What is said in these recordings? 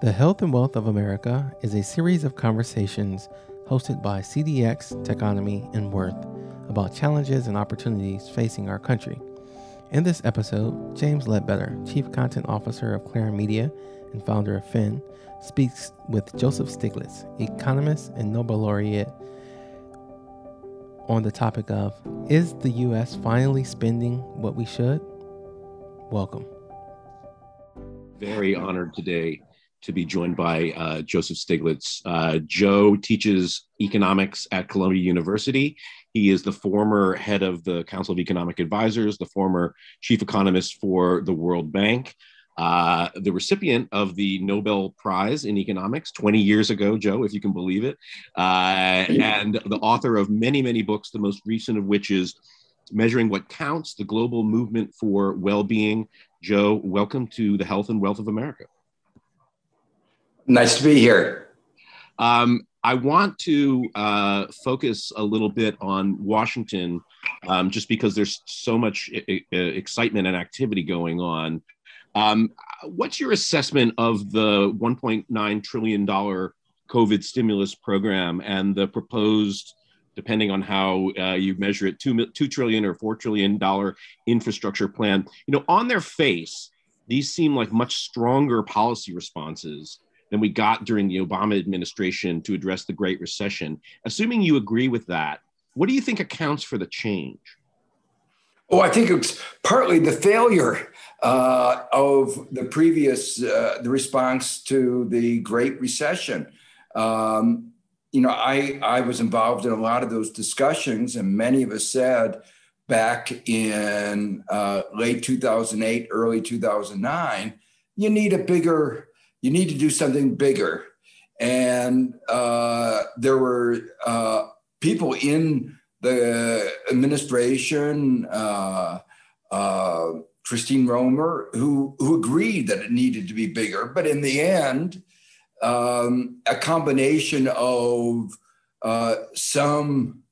The Health and Wealth of America is a series of conversations hosted by CDX, Techonomy, and Worth about challenges and opportunities facing our country. In this episode, James Ledbetter, Chief Content Officer of Clarim Media and founder of Fin, speaks with Joseph Stiglitz, economist and Nobel laureate, on the topic of Is the U.S. finally spending what we should? Welcome. Very honored today to be joined by uh, Joseph Stiglitz. Uh, Joe teaches economics at Columbia University. He is the former head of the Council of Economic Advisors, the former chief economist for the World Bank, uh, the recipient of the Nobel Prize in Economics 20 years ago, Joe, if you can believe it, uh, and the author of many, many books, the most recent of which is Measuring What Counts The Global Movement for Well Being. Joe, welcome to the Health and Wealth of America. Nice to be here. Um, I want to uh, focus a little bit on Washington, um, just because there's so much I- I- excitement and activity going on. Um, what's your assessment of the 1.9 trillion dollar COVID stimulus program and the proposed, depending on how uh, you measure it, two two trillion or four trillion dollar infrastructure plan? You know, on their face, these seem like much stronger policy responses than we got during the Obama administration to address the Great Recession. Assuming you agree with that, what do you think accounts for the change? Oh, I think it's partly the failure uh, of the previous uh, the response to the Great Recession. Um, you know, I I was involved in a lot of those discussions, and many of us said back in uh, late 2008, early 2009, you need a bigger you need to do something bigger. And uh, there were uh, people in the administration, uh, uh, Christine Romer, who, who agreed that it needed to be bigger. But in the end, um, a combination of uh, some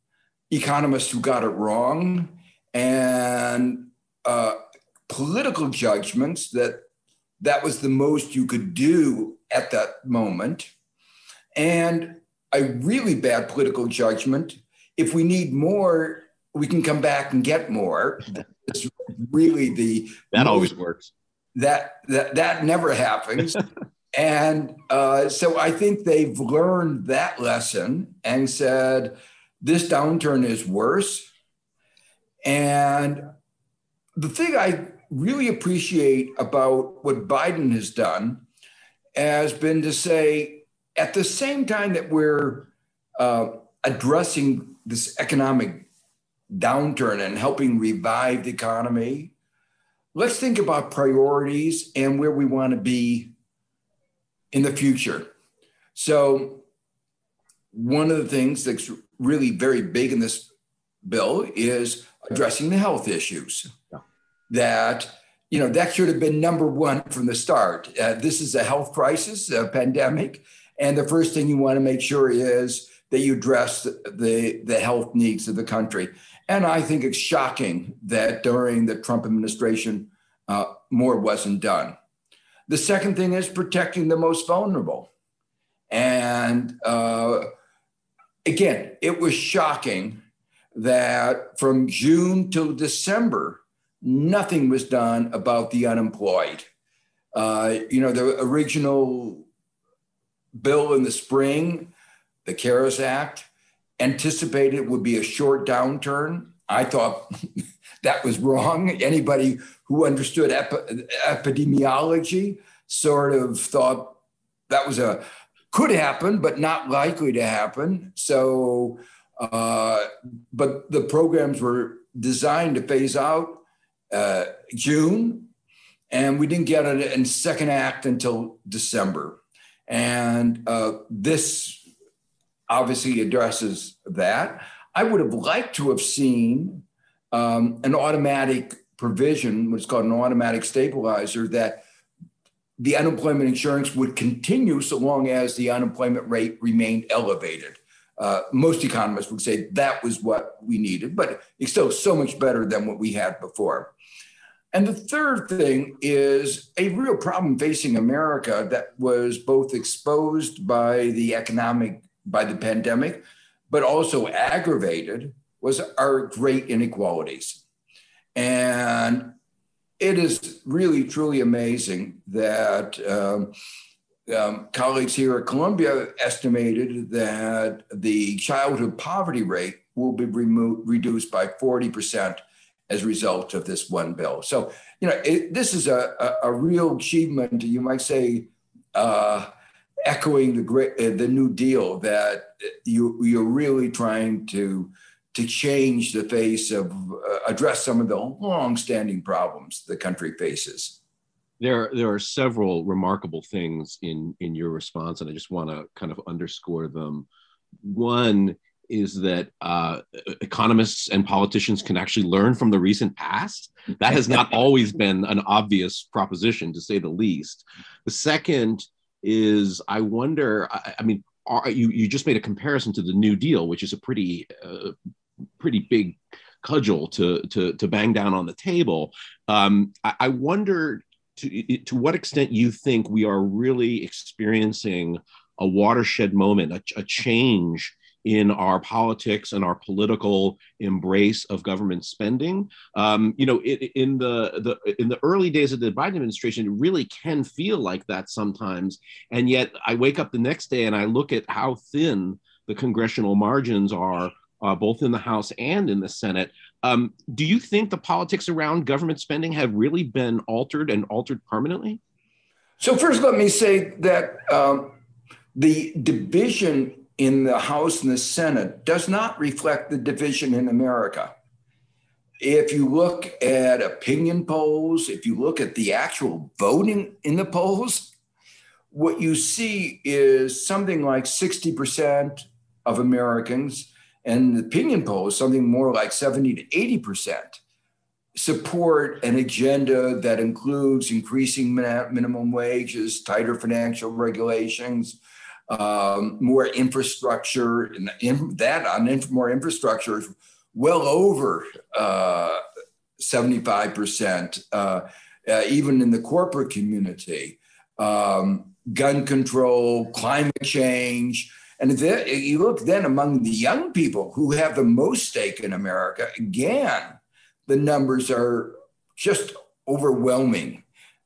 economists who got it wrong and uh, political judgments that that was the most you could do at that moment. And a really bad political judgment. If we need more, we can come back and get more. That's really the that most, always works. That that that never happens. and uh, so I think they've learned that lesson and said this downturn is worse. And the thing I really appreciate about what Biden has done has been to say, at the same time that we're uh, addressing this economic downturn and helping revive the economy, let's think about priorities and where we want to be in the future. So, one of the things that's really very big in this bill is addressing the health issues. That you know that should have been number one from the start. Uh, this is a health crisis, a pandemic, and the first thing you want to make sure is that you address the the health needs of the country. And I think it's shocking that during the Trump administration, uh, more wasn't done. The second thing is protecting the most vulnerable. And uh, again, it was shocking that from June till December, nothing was done about the unemployed. Uh, you know, the original bill in the spring, the CARES Act, anticipated would be a short downturn. I thought that was wrong. Anybody who understood ep- epidemiology sort of thought that was a could happen, but not likely to happen. So, uh, but the programs were designed to phase out uh, June, and we didn't get it in second act until December. And uh, this obviously addresses that. I would have liked to have seen um, an automatic provision, what's called an automatic stabilizer, that the unemployment insurance would continue so long as the unemployment rate remained elevated. Uh, most economists would say that was what we needed, but it's still so much better than what we had before. And the third thing is a real problem facing America that was both exposed by the economic, by the pandemic, but also aggravated was our great inequalities. And it is really, truly amazing that um, um, colleagues here at Columbia estimated that the childhood poverty rate will be remo- reduced by 40% as a result of this one bill. So, you know, it, this is a, a, a, real achievement, you might say, uh, echoing the great, uh, the New Deal that you, you're really trying to, to change the face of, uh, address some of the long-standing problems the country faces. There, there are several remarkable things in, in your response, and I just want to kind of underscore them. One is that uh, economists and politicians can actually learn from the recent past. That has not always been an obvious proposition, to say the least. The second is, I wonder. I, I mean, are, you you just made a comparison to the New Deal, which is a pretty uh, pretty big cudgel to to to bang down on the table. Um, I, I wonder to to what extent you think we are really experiencing a watershed moment, a, a change in our politics and our political embrace of government spending. Um, you know, it, in the, the in the early days of the Biden administration, it really can feel like that sometimes. And yet, I wake up the next day and I look at how thin the congressional margins are, uh, both in the House and in the Senate. Um, do you think the politics around government spending have really been altered and altered permanently? So first, let me say that um, the division in the House and the Senate does not reflect the division in America. If you look at opinion polls, if you look at the actual voting in the polls, what you see is something like 60% of Americans, and the opinion polls, something more like 70 to 80%, support an agenda that includes increasing minimum wages, tighter financial regulations, um, more infrastructure, and in, that on more infrastructure is well over uh, 75%, uh, uh, even in the corporate community. Um, gun control, climate change. And if you look then among the young people who have the most stake in America, again, the numbers are just overwhelming,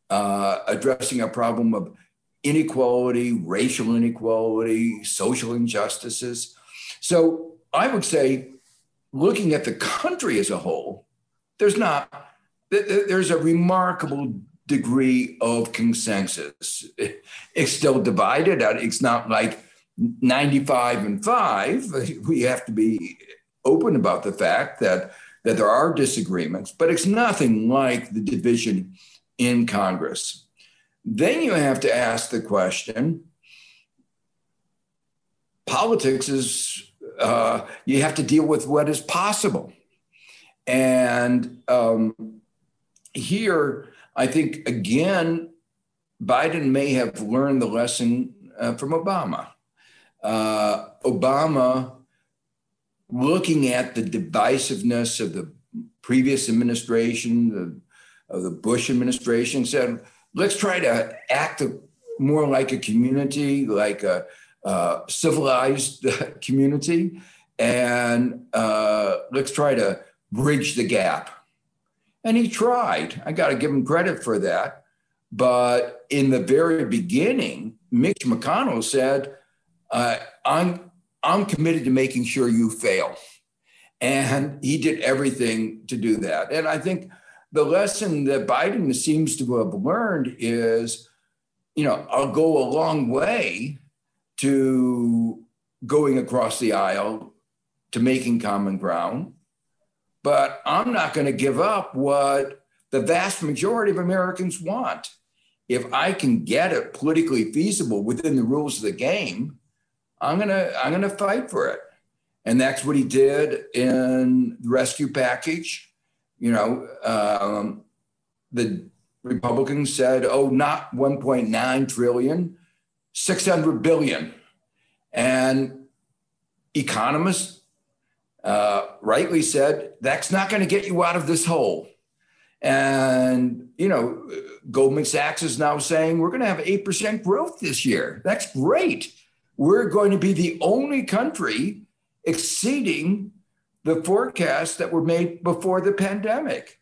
uh, addressing a problem of inequality, racial inequality, social injustices. So I would say, looking at the country as a whole, there's not, there's a remarkable degree of consensus. It's still divided. Uh, it's not like 95 and 5. We have to be open about the fact that, that there are disagreements, but it's nothing like the division in Congress. Then you have to ask the question politics is, uh, you have to deal with what is possible. And um, here, I think, again, Biden may have learned the lesson uh, from Obama. Uh, Obama, looking at the divisiveness of the previous administration, the, of the Bush administration, said, let's try to act more like a community, like a, a civilized community, and uh, let's try to bridge the gap. And he tried. I got to give him credit for that. But in the very beginning, Mitch McConnell said, uh, I'm, I'm committed to making sure you fail. And he did everything to do that. And I think the lesson that Biden seems to have learned is, you know, I'll go a long way to going across the aisle to making common ground, but I'm not going to give up what the vast majority of Americans want. If I can get it politically feasible within the rules of the game, I'm gonna I'm gonna fight for it. And that's what he did in the rescue package you know, um, the Republicans said, oh, not 1.9 trillion, 600 billion. And economists uh, rightly said, that's not going to get you out of this hole. And, you know, Goldman Sachs is now saying we're going to have 8% growth this year. That's great. We're going to be the only country exceeding the forecasts that were made before the pandemic.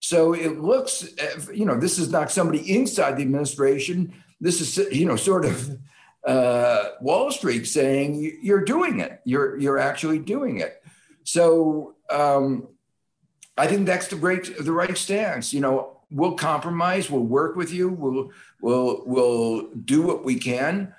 So it looks, you know, this is not somebody inside the administration. This is, you know, sort of uh, Wall Street saying you're doing it. You're you're actually doing it. So um, I think that's the great the right stance. You know, we'll compromise. We'll work with you. We'll we'll we'll do what we can,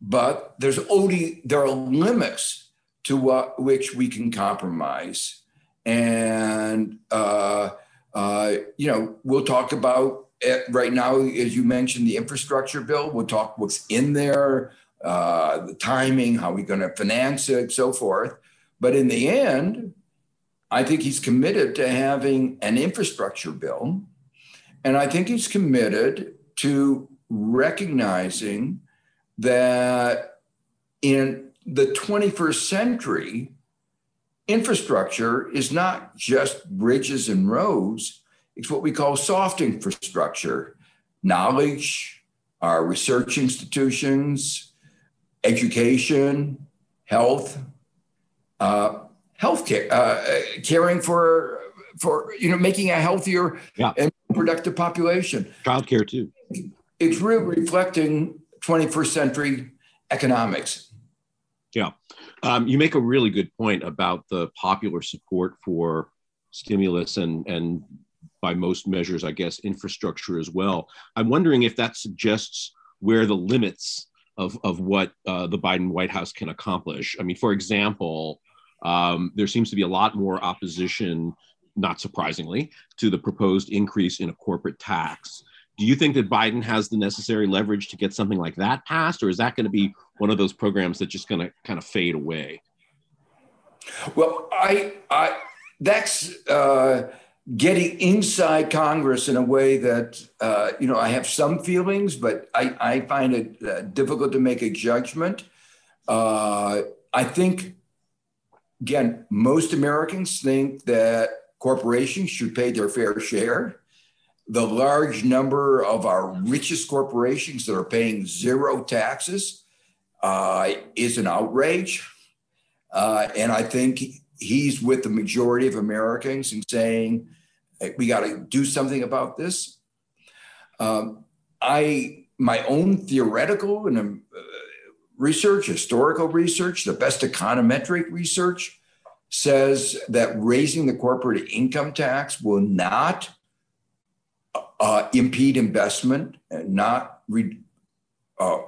but there's only there are limits to which we can compromise, and uh, uh, you know we'll talk about it right now, as you mentioned, the infrastructure bill. We'll talk what's in there, uh, the timing, how we're going to finance it, so forth. But in the end, I think he's committed to having an infrastructure bill. And I think he's committed to recognizing that in the 21st century, infrastructure is not just bridges and roads, it's what we call soft infrastructure knowledge, our research institutions, education, health, uh, healthcare, uh, caring for for you know making a healthier yeah. and productive population. Childcare too. It's really reflecting 21st century economics. Yeah, um, you make a really good point about the popular support for stimulus and and by most measures, I guess, infrastructure as well. I'm wondering if that suggests where the limits of, of what uh, the Biden White House can accomplish. I mean, for example, um, there seems to be a lot more opposition, not surprisingly, to the proposed increase in a corporate tax. Do you think that Biden has the necessary leverage to get something like that passed, or is that going to be one of those programs that's just going to kind of fade away? Well, I, I that's uh, getting inside Congress in a way that, uh, you know, I have some feelings, but I, I find it uh, difficult to make a judgment. Uh, I think, again, most Americans think that corporations should pay their fair share. The large number of our richest corporations that are paying zero taxes uh, is an outrage. Uh, and I think he's with the majority of Americans in saying we got to do something about this. Um, I my own theoretical and um, research, historical research, the best econometric research says that raising the corporate income tax will not uh, impede investment and not re, uh,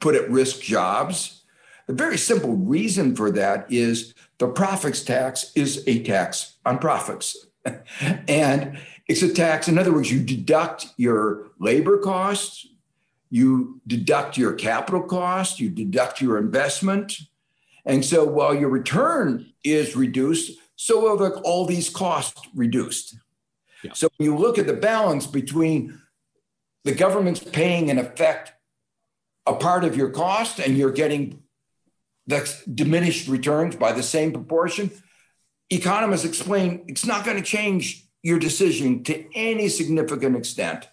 put at risk jobs the very simple reason for that is the profits tax is a tax on profits. and it's a tax, in other words, you deduct your labor costs, you deduct your capital costs, you deduct your investment. And so while your return is reduced, so the, all these costs reduced. Yeah. So when you look at the balance between the government's paying in effect a part of your cost and you're getting that's diminished returns by the same proportion, economists explain it's not going to change your decision to any significant extent.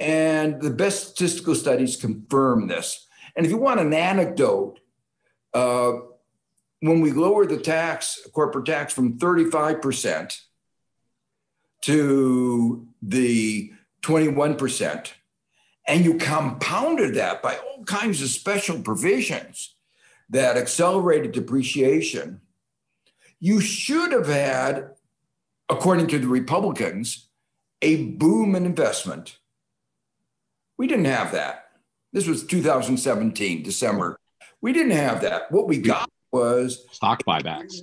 And the best statistical studies confirm this. And if you want an anecdote, uh, when we lower the tax, corporate tax from 35% to the 21%, and you compounded that by all kinds of special provisions, that accelerated depreciation, you should have had, according to the Republicans, a boom in investment. We didn't have that. This was 2017, December. We didn't have that. What we got was stock buybacks.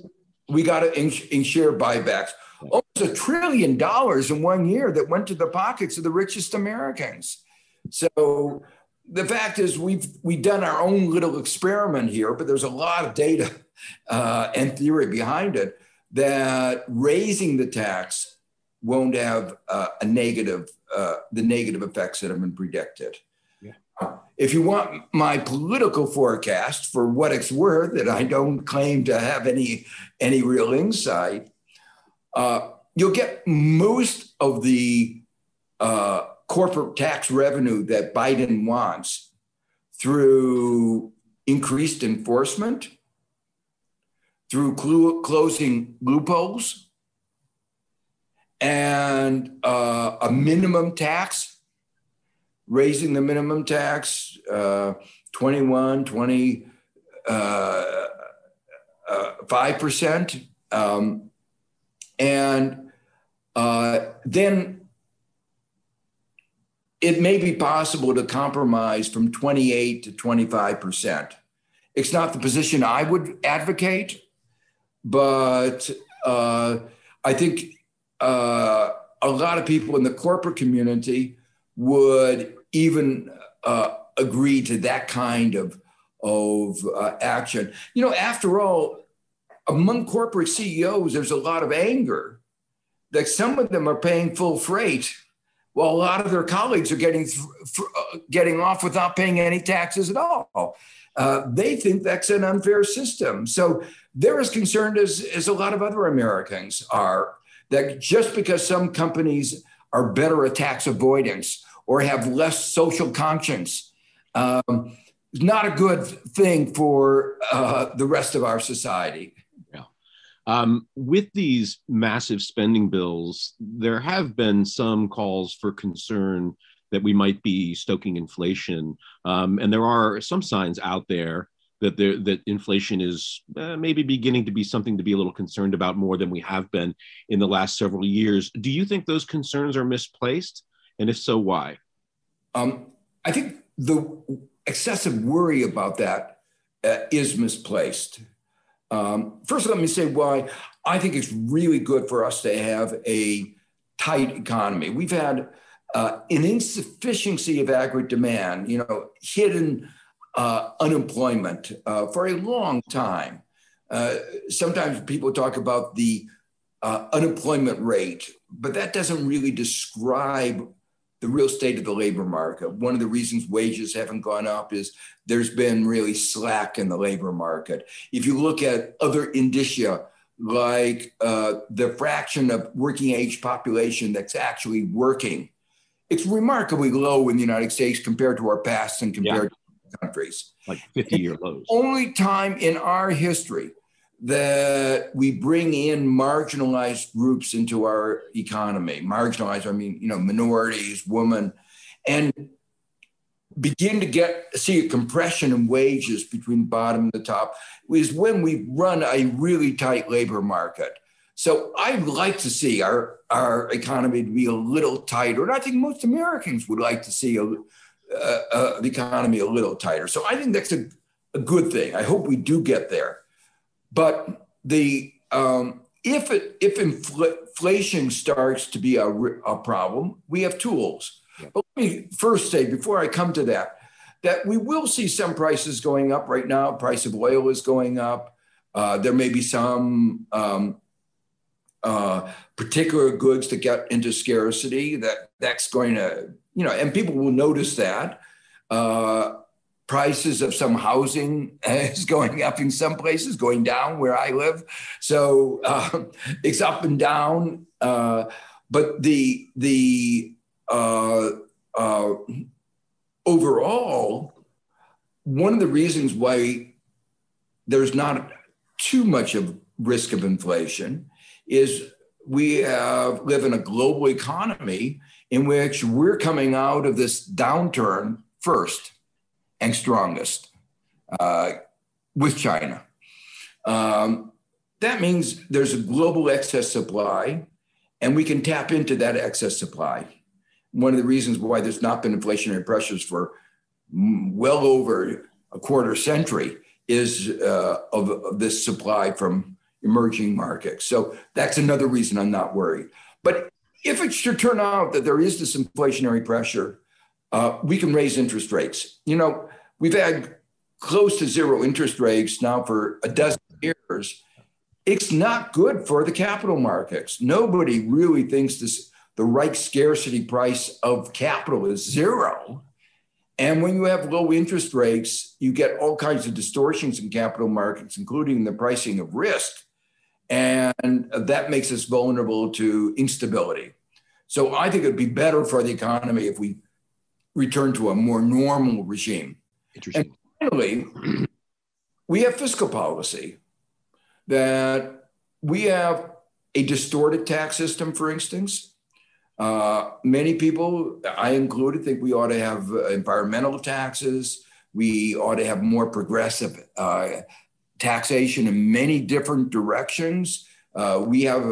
We got it in, in share buybacks. Almost a trillion dollars in one year that went to the pockets of the richest Americans. So the fact is we've we've done our own little experiment here, but there's a lot of data uh, and theory behind it that raising the tax won't have uh, a negative uh, the negative effects that have been predicted. Yeah. If you want my political forecast for what it's worth, that I don't claim to have any any real insight, uh, you'll get most of the uh, corporate tax revenue that Biden wants through increased enforcement, through cl- closing loopholes, and uh, a minimum tax, raising the minimum tax uh, 21, 20, uh, 5%. Uh, um, and uh, then it may be possible to compromise from 28 to 25%. It's not the position I would advocate, but uh, I think uh, a lot of people in the corporate community would even uh, agree to that kind of, of uh, action. You know, after all, among corporate CEOs, there's a lot of anger that some of them are paying full freight while a lot of their colleagues are getting, uh, getting off without paying any taxes at all. Uh, they think that's an unfair system. So they're as concerned as, as a lot of other Americans are that just because some companies are better at tax avoidance or have less social conscience um, not a good thing for uh, the rest of our society. Um, with these massive spending bills, there have been some calls for concern that we might be stoking inflation. Um, and there are some signs out there that there, that inflation is uh, maybe beginning to be something to be a little concerned about more than we have been in the last several years. Do you think those concerns are misplaced? And if so, why? Um, I think the excessive worry about that uh, is misplaced. Um, first, let me say why I think it's really good for us to have a tight economy. We've had uh, an insufficiency of aggregate demand, you know, hidden uh, unemployment uh, for a long time. Uh, sometimes people talk about the uh, unemployment rate, but that doesn't really describe the real state of the labor market. One of the reasons wages haven't gone up is there's been really slack in the labor market. If you look at other indicia, like uh, the fraction of working age population that's actually working, it's remarkably low in the United States compared to our past and compared yeah. to countries. Like 50 year lows. Only time in our history that we bring in marginalized groups into our economy. Marginalized, I mean, you know, minorities, women, and begin to get see a compression in wages between bottom and the top is when we run a really tight labor market. So I'd like to see our, our economy to be a little tighter. And I think most Americans would like to see a, uh, uh, the economy a little tighter. So I think that's a, a good thing. I hope we do get there. But the um, if it, if infl- inflation starts to be a, a problem, we have tools. Yeah. But let me first say before I come to that, that we will see some prices going up right now. Price of oil is going up. Uh, there may be some um, uh, particular goods that get into scarcity that that's going to you know and people will notice that uh, prices of some housing is going up in some places going down where i live. So uh, it's up and down uh, but the the uh, uh, overall one of the reasons why there's not too much of risk of inflation is we have, live in a global economy in which we're coming out of this downturn first and strongest uh, with China. Um, that means there's a global excess supply, and we can tap into that excess supply. One of the reasons why there's not been inflationary pressures for well over a quarter century is uh, of, of this supply from emerging markets. So that's another reason I'm not worried. But if it should turn out that there is this inflationary pressure, uh, we can raise interest rates. You know, we've had close to zero interest rates now for a dozen years. It's not good for the capital markets. Nobody really thinks this the right scarcity price of capital is zero. And when you have low interest rates, you get all kinds of distortions in capital markets, including the pricing of risk. And that makes us vulnerable to instability. So I think it'd be better for the economy if we return to a more normal regime. Interesting. And finally, we have fiscal policy that we have a distorted tax system, for instance. Uh, many people, I included, think we ought to have uh, environmental taxes. We ought to have more progressive uh, taxation in many different directions. Uh, we have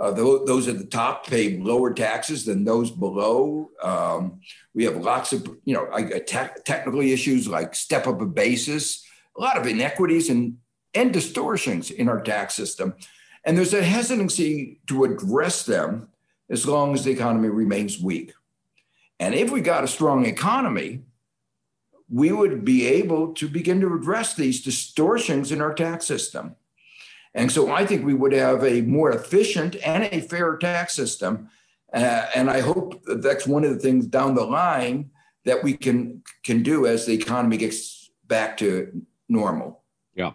uh, uh, those at the top pay lower taxes than those below. Um, we have lots of, you know, te- technical issues like step up a basis, a lot of inequities and, and distortions in our tax system. And there's a hesitancy to address them as long as the economy remains weak. And if we got a strong economy, we would be able to begin to address these distortions in our tax system. And so I think we would have a more efficient and a fair tax system. Uh, and I hope that that's one of the things down the line that we can can do as the economy gets back to normal. Yeah.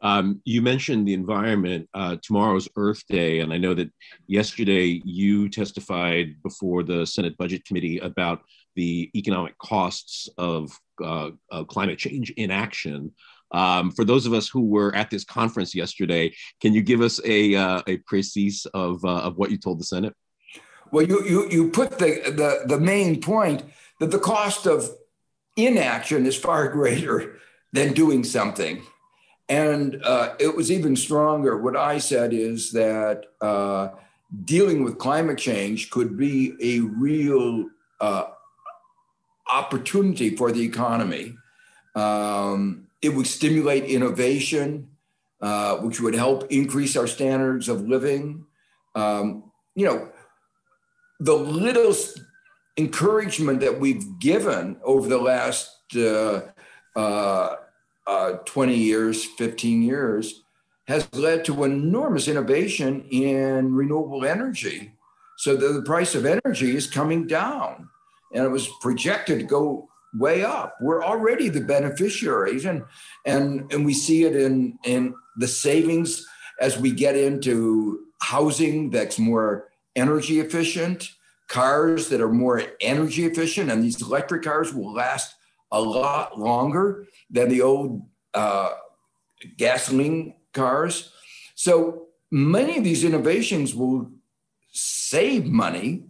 Um, you mentioned the environment. Uh, tomorrow's Earth Day, and I know that yesterday you testified before the Senate Budget Committee about the economic costs of, uh, of climate change inaction. Um, for those of us who were at this conference yesterday, can you give us a, uh, a précis of, uh, of what you told the Senate? Well, you, you, you put the, the, the main point that the cost of inaction is far greater than doing something. And uh, it was even stronger. What I said is that uh, dealing with climate change could be a real uh, opportunity for the economy. Um, it would stimulate innovation, uh, which would help increase our standards of living. Um, you know, the little encouragement that we've given over the last uh, uh, uh 20 years, 15 years, has led to enormous innovation in renewable energy. So the price of energy is coming down, and it was projected to go way up. We're already the beneficiaries, and and and we see it in in the savings as we get into housing that's more energy efficient, cars that are more energy efficient, and these electric cars will last a lot longer than the old uh, gasoline cars. So many of these innovations will save money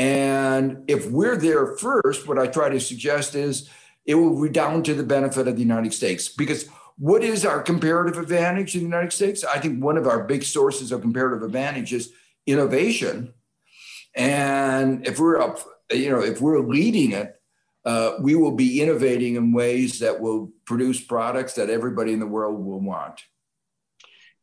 and if we're there first, what I try to suggest is it will redound to the benefit of the United States. Because what is our comparative advantage in the United States? I think one of our big sources of comparative advantage is innovation. And if we're up, you know, if we're leading it, uh, we will be innovating in ways that will produce products that everybody in the world will want.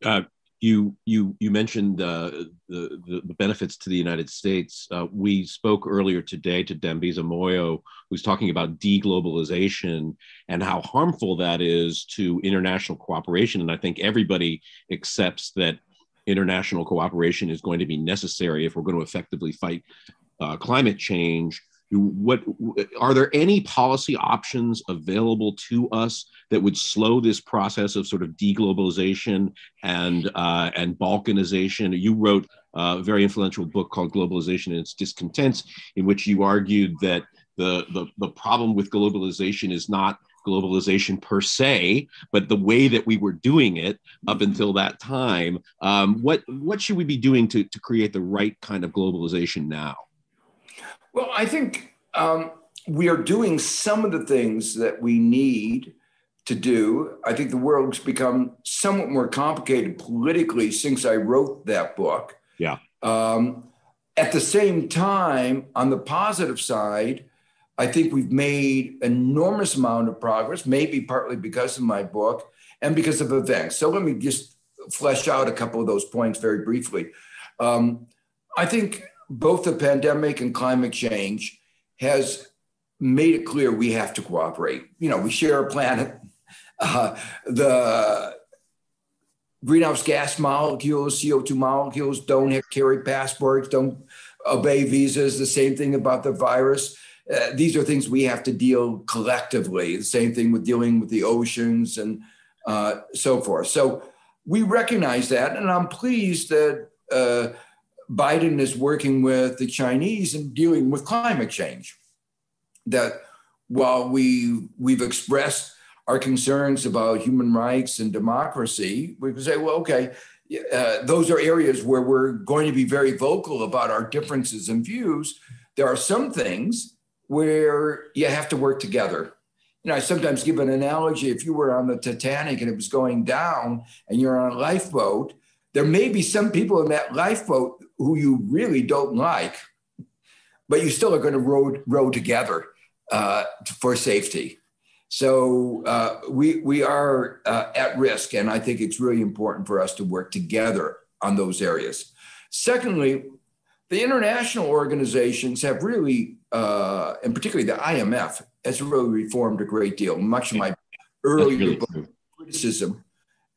Uh, you you you mentioned uh, the, the, the benefits to the United States. Uh, we spoke earlier today to Dambisa Moyo, who's talking about deglobalization and how harmful that is to international cooperation. And I think everybody accepts that international cooperation is going to be necessary if we're going to effectively fight uh, climate change what are there any policy options available to us that would slow this process of sort of deglobalization and uh, and balkanization you wrote a very influential book called globalization and its discontents in which you argued that the, the, the problem with globalization is not globalization per se, but the way that we were doing it up until that time. Um, what what should we be doing to, to create the right kind of globalization now? Well, I think um, we are doing some of the things that we need to do. I think the world's become somewhat more complicated politically since I wrote that book. Yeah. Um, at the same time, on the positive side, I think we've made enormous amount of progress, maybe partly because of my book and because of events. So let me just flesh out a couple of those points very briefly. Um, I think both the pandemic and climate change has made it clear we have to cooperate. You know, we share a planet. Uh, the greenhouse gas molecules, CO2 molecules, don't carry passports, don't obey visas. The same thing about the virus. Uh, these are things we have to deal collectively. The same thing with dealing with the oceans and uh, so forth. So we recognize that, and I'm pleased that uh, Biden is working with the Chinese and dealing with climate change. That while we we've expressed our concerns about human rights and democracy, we can say, well, okay, uh, those are areas where we're going to be very vocal about our differences and views. There are some things where you have to work together. You know, I sometimes give an analogy. If you were on the Titanic and it was going down and you're on a lifeboat, there may be some people in that lifeboat who you really don't like, but you still are going to row, row together uh, for safety. So uh, we we are uh, at risk, and I think it's really important for us to work together on those areas. Secondly, the international organizations have really, uh, and particularly the IMF, has really reformed a great deal. Much of my earlier criticism,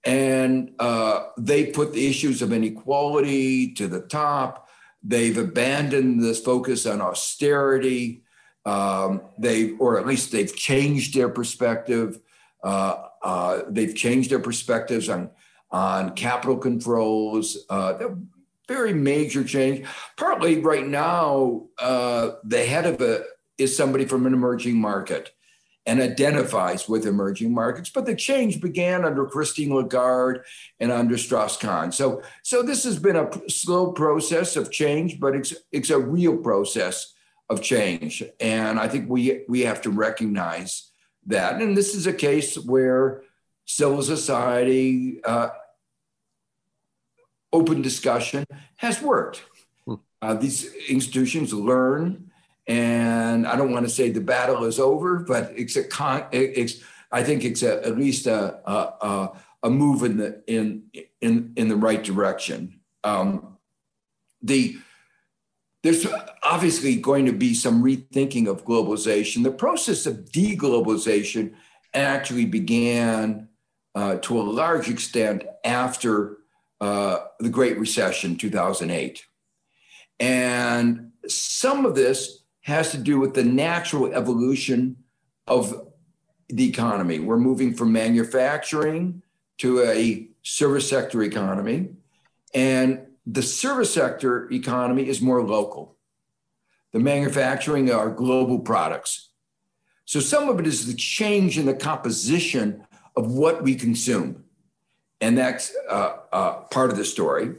and uh, they put the issues of inequality to the top. They've abandoned this focus on austerity. Um, they, or at least they've changed their perspective. Uh, uh, they've changed their perspectives on on capital controls. Uh, very major change. Partly right now, uh, the head of it is somebody from an emerging market and identifies with emerging markets. But the change began under Christine Lagarde and under Strauss-Kahn. So, so this has been a slow process of change, but it's it's a real process of change. And I think we, we have to recognize that. And this is a case where civil society, uh, open discussion has worked. Hmm. Uh, these institutions learn, and I don't want to say the battle is over, but it's a con. It's I think it's a, at least a, a, a move in the in in in the right direction. Um, the there's obviously going to be some rethinking of globalization. The process of deglobalization actually began uh, to a large extent after uh, the Great Recession, 2008. And some of this has to do with the natural evolution of the economy. We're moving from manufacturing to a service sector economy. And the service sector economy is more local. The manufacturing are global products. So some of it is the change in the composition of what we consume. And that's uh, uh, part of the story.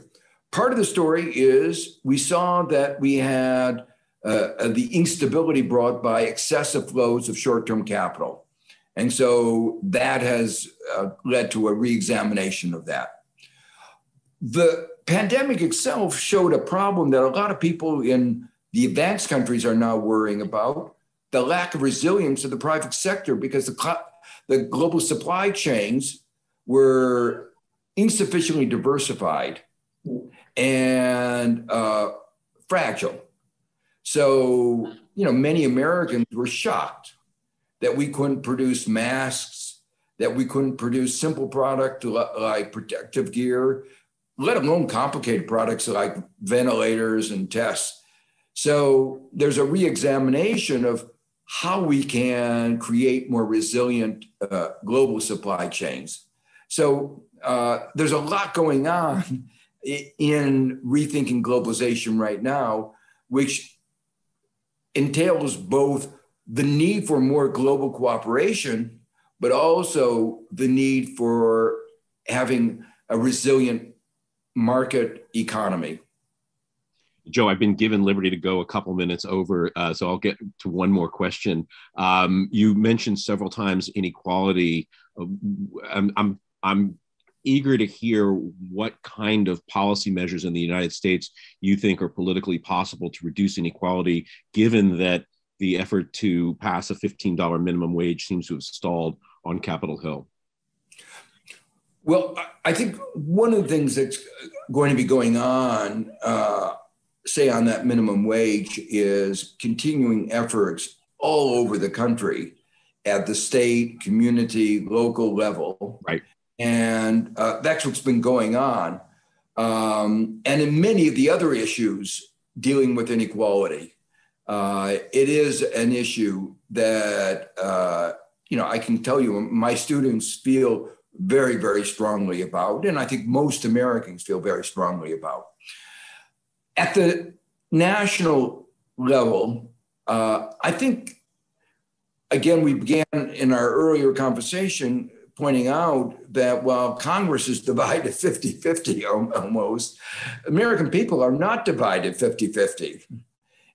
Part of the story is we saw that we had uh, the instability brought by excessive flows of short term capital. And so that has uh, led to a re examination of that. The pandemic itself showed a problem that a lot of people in the advanced countries are now worrying about the lack of resilience of the private sector because the, the global supply chains were insufficiently diversified and uh, fragile. So, you know, many Americans were shocked that we couldn't produce masks, that we couldn't produce simple product like protective gear, let alone complicated products like ventilators and tests. So there's a reexamination of how we can create more resilient uh, global supply chains. So uh, there's a lot going on in rethinking globalization right now, which entails both the need for more global cooperation, but also the need for having a resilient market economy. Joe, I've been given liberty to go a couple minutes over, uh, so I'll get to one more question. Um, you mentioned several times inequality. Uh, I'm, I'm, I'm eager to hear what kind of policy measures in the United States you think are politically possible to reduce inequality, given that the effort to pass a $15 minimum wage seems to have stalled on Capitol Hill. Well, I think one of the things that's going to be going on, uh, say on that minimum wage, is continuing efforts all over the country at the state, community, local level. Right. And uh, that's what's been going on. Um, and in many of the other issues dealing with inequality, uh, it is an issue that, uh, you know, I can tell you my students feel very, very strongly about, and I think most Americans feel very strongly about. At the national level, uh, I think, again, we began in our earlier conversation pointing out that while Congress is divided 50 50 almost, American people are not divided 50 50.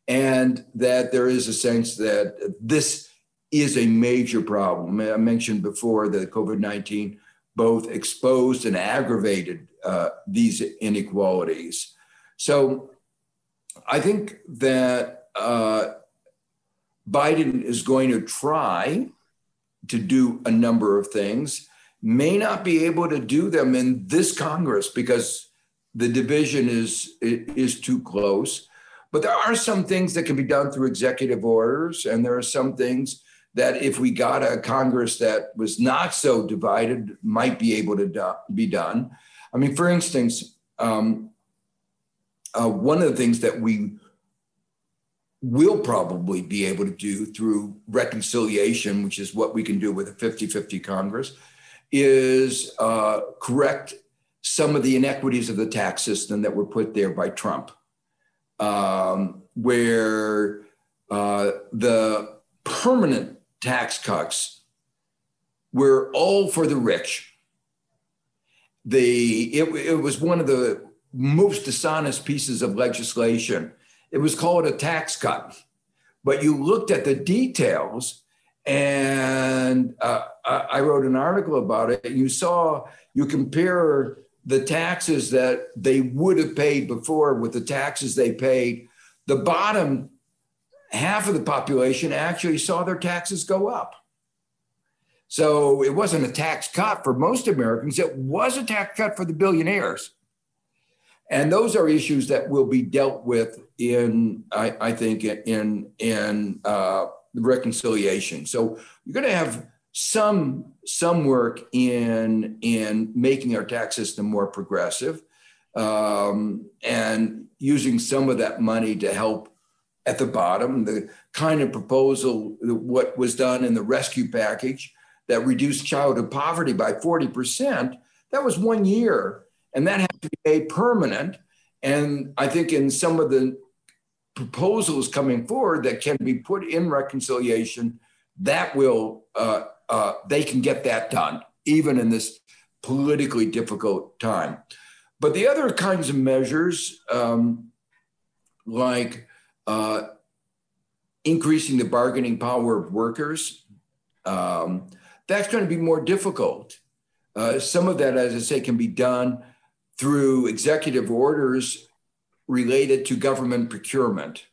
And that there is a sense that this is a major problem. I mentioned before that COVID 19 both exposed and aggravated uh, these inequalities. So I think that uh, Biden is going to try to do a number of things, may not be able to do them in this Congress because the division is, is too close. But there are some things that can be done through executive orders, and there are some things that if we got a Congress that was not so divided, might be able to do, be done. I mean, for instance, um, uh, one of the things that we will probably be able to do through reconciliation, which is what we can do with a 50 50 Congress, is uh, correct some of the inequities of the tax system that were put there by Trump, um, where uh, the permanent tax cuts were all for the rich. The, it, it was one of the most dishonest pieces of legislation. It was called a tax cut, but you looked at the details, and uh, I wrote an article about it. You saw, you compare the taxes that they would have paid before with the taxes they paid. The bottom half of the population actually saw their taxes go up. So it wasn't a tax cut for most Americans, it was a tax cut for the billionaires. And those are issues that will be dealt with in, I, I think, in, in uh, reconciliation. So you're going to have some, some work in, in making our tax system more progressive um, and using some of that money to help at the bottom, the kind of proposal, what was done in the rescue package that reduced childhood poverty by 40%, that was one year. And that has to be made permanent. And I think in some of the proposals coming forward that can be put in reconciliation, that will, uh, uh, they can get that done, even in this politically difficult time. But the other kinds of measures, um, like uh, increasing the bargaining power of workers. Um, that's going to be more difficult. Uh, some of that, as I say, can be done through executive orders related to government procurement.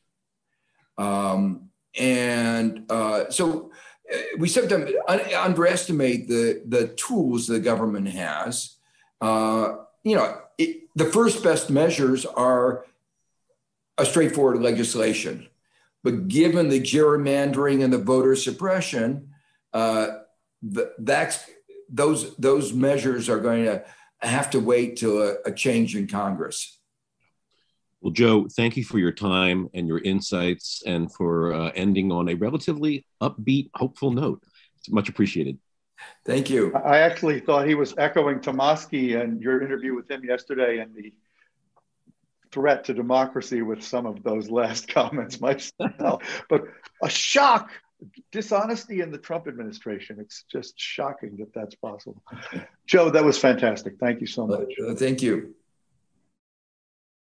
Um, and uh, so uh, we sometimes underestimate the, the tools the government has. Uh, you know, it, the first best measures are a straightforward legislation. But given the gerrymandering and the voter suppression, uh, that's those those measures are going to have to wait till a, a change in Congress. Well, Joe, thank you for your time and your insights, and for uh, ending on a relatively upbeat, hopeful note. It's much appreciated. Thank you. I actually thought he was echoing Tomasky and your interview with him yesterday and the threat to democracy with some of those last comments myself. but a shock, dishonesty in the Trump administration. It's just shocking that that's possible. Joe, that was fantastic. Thank you so much. Thank you.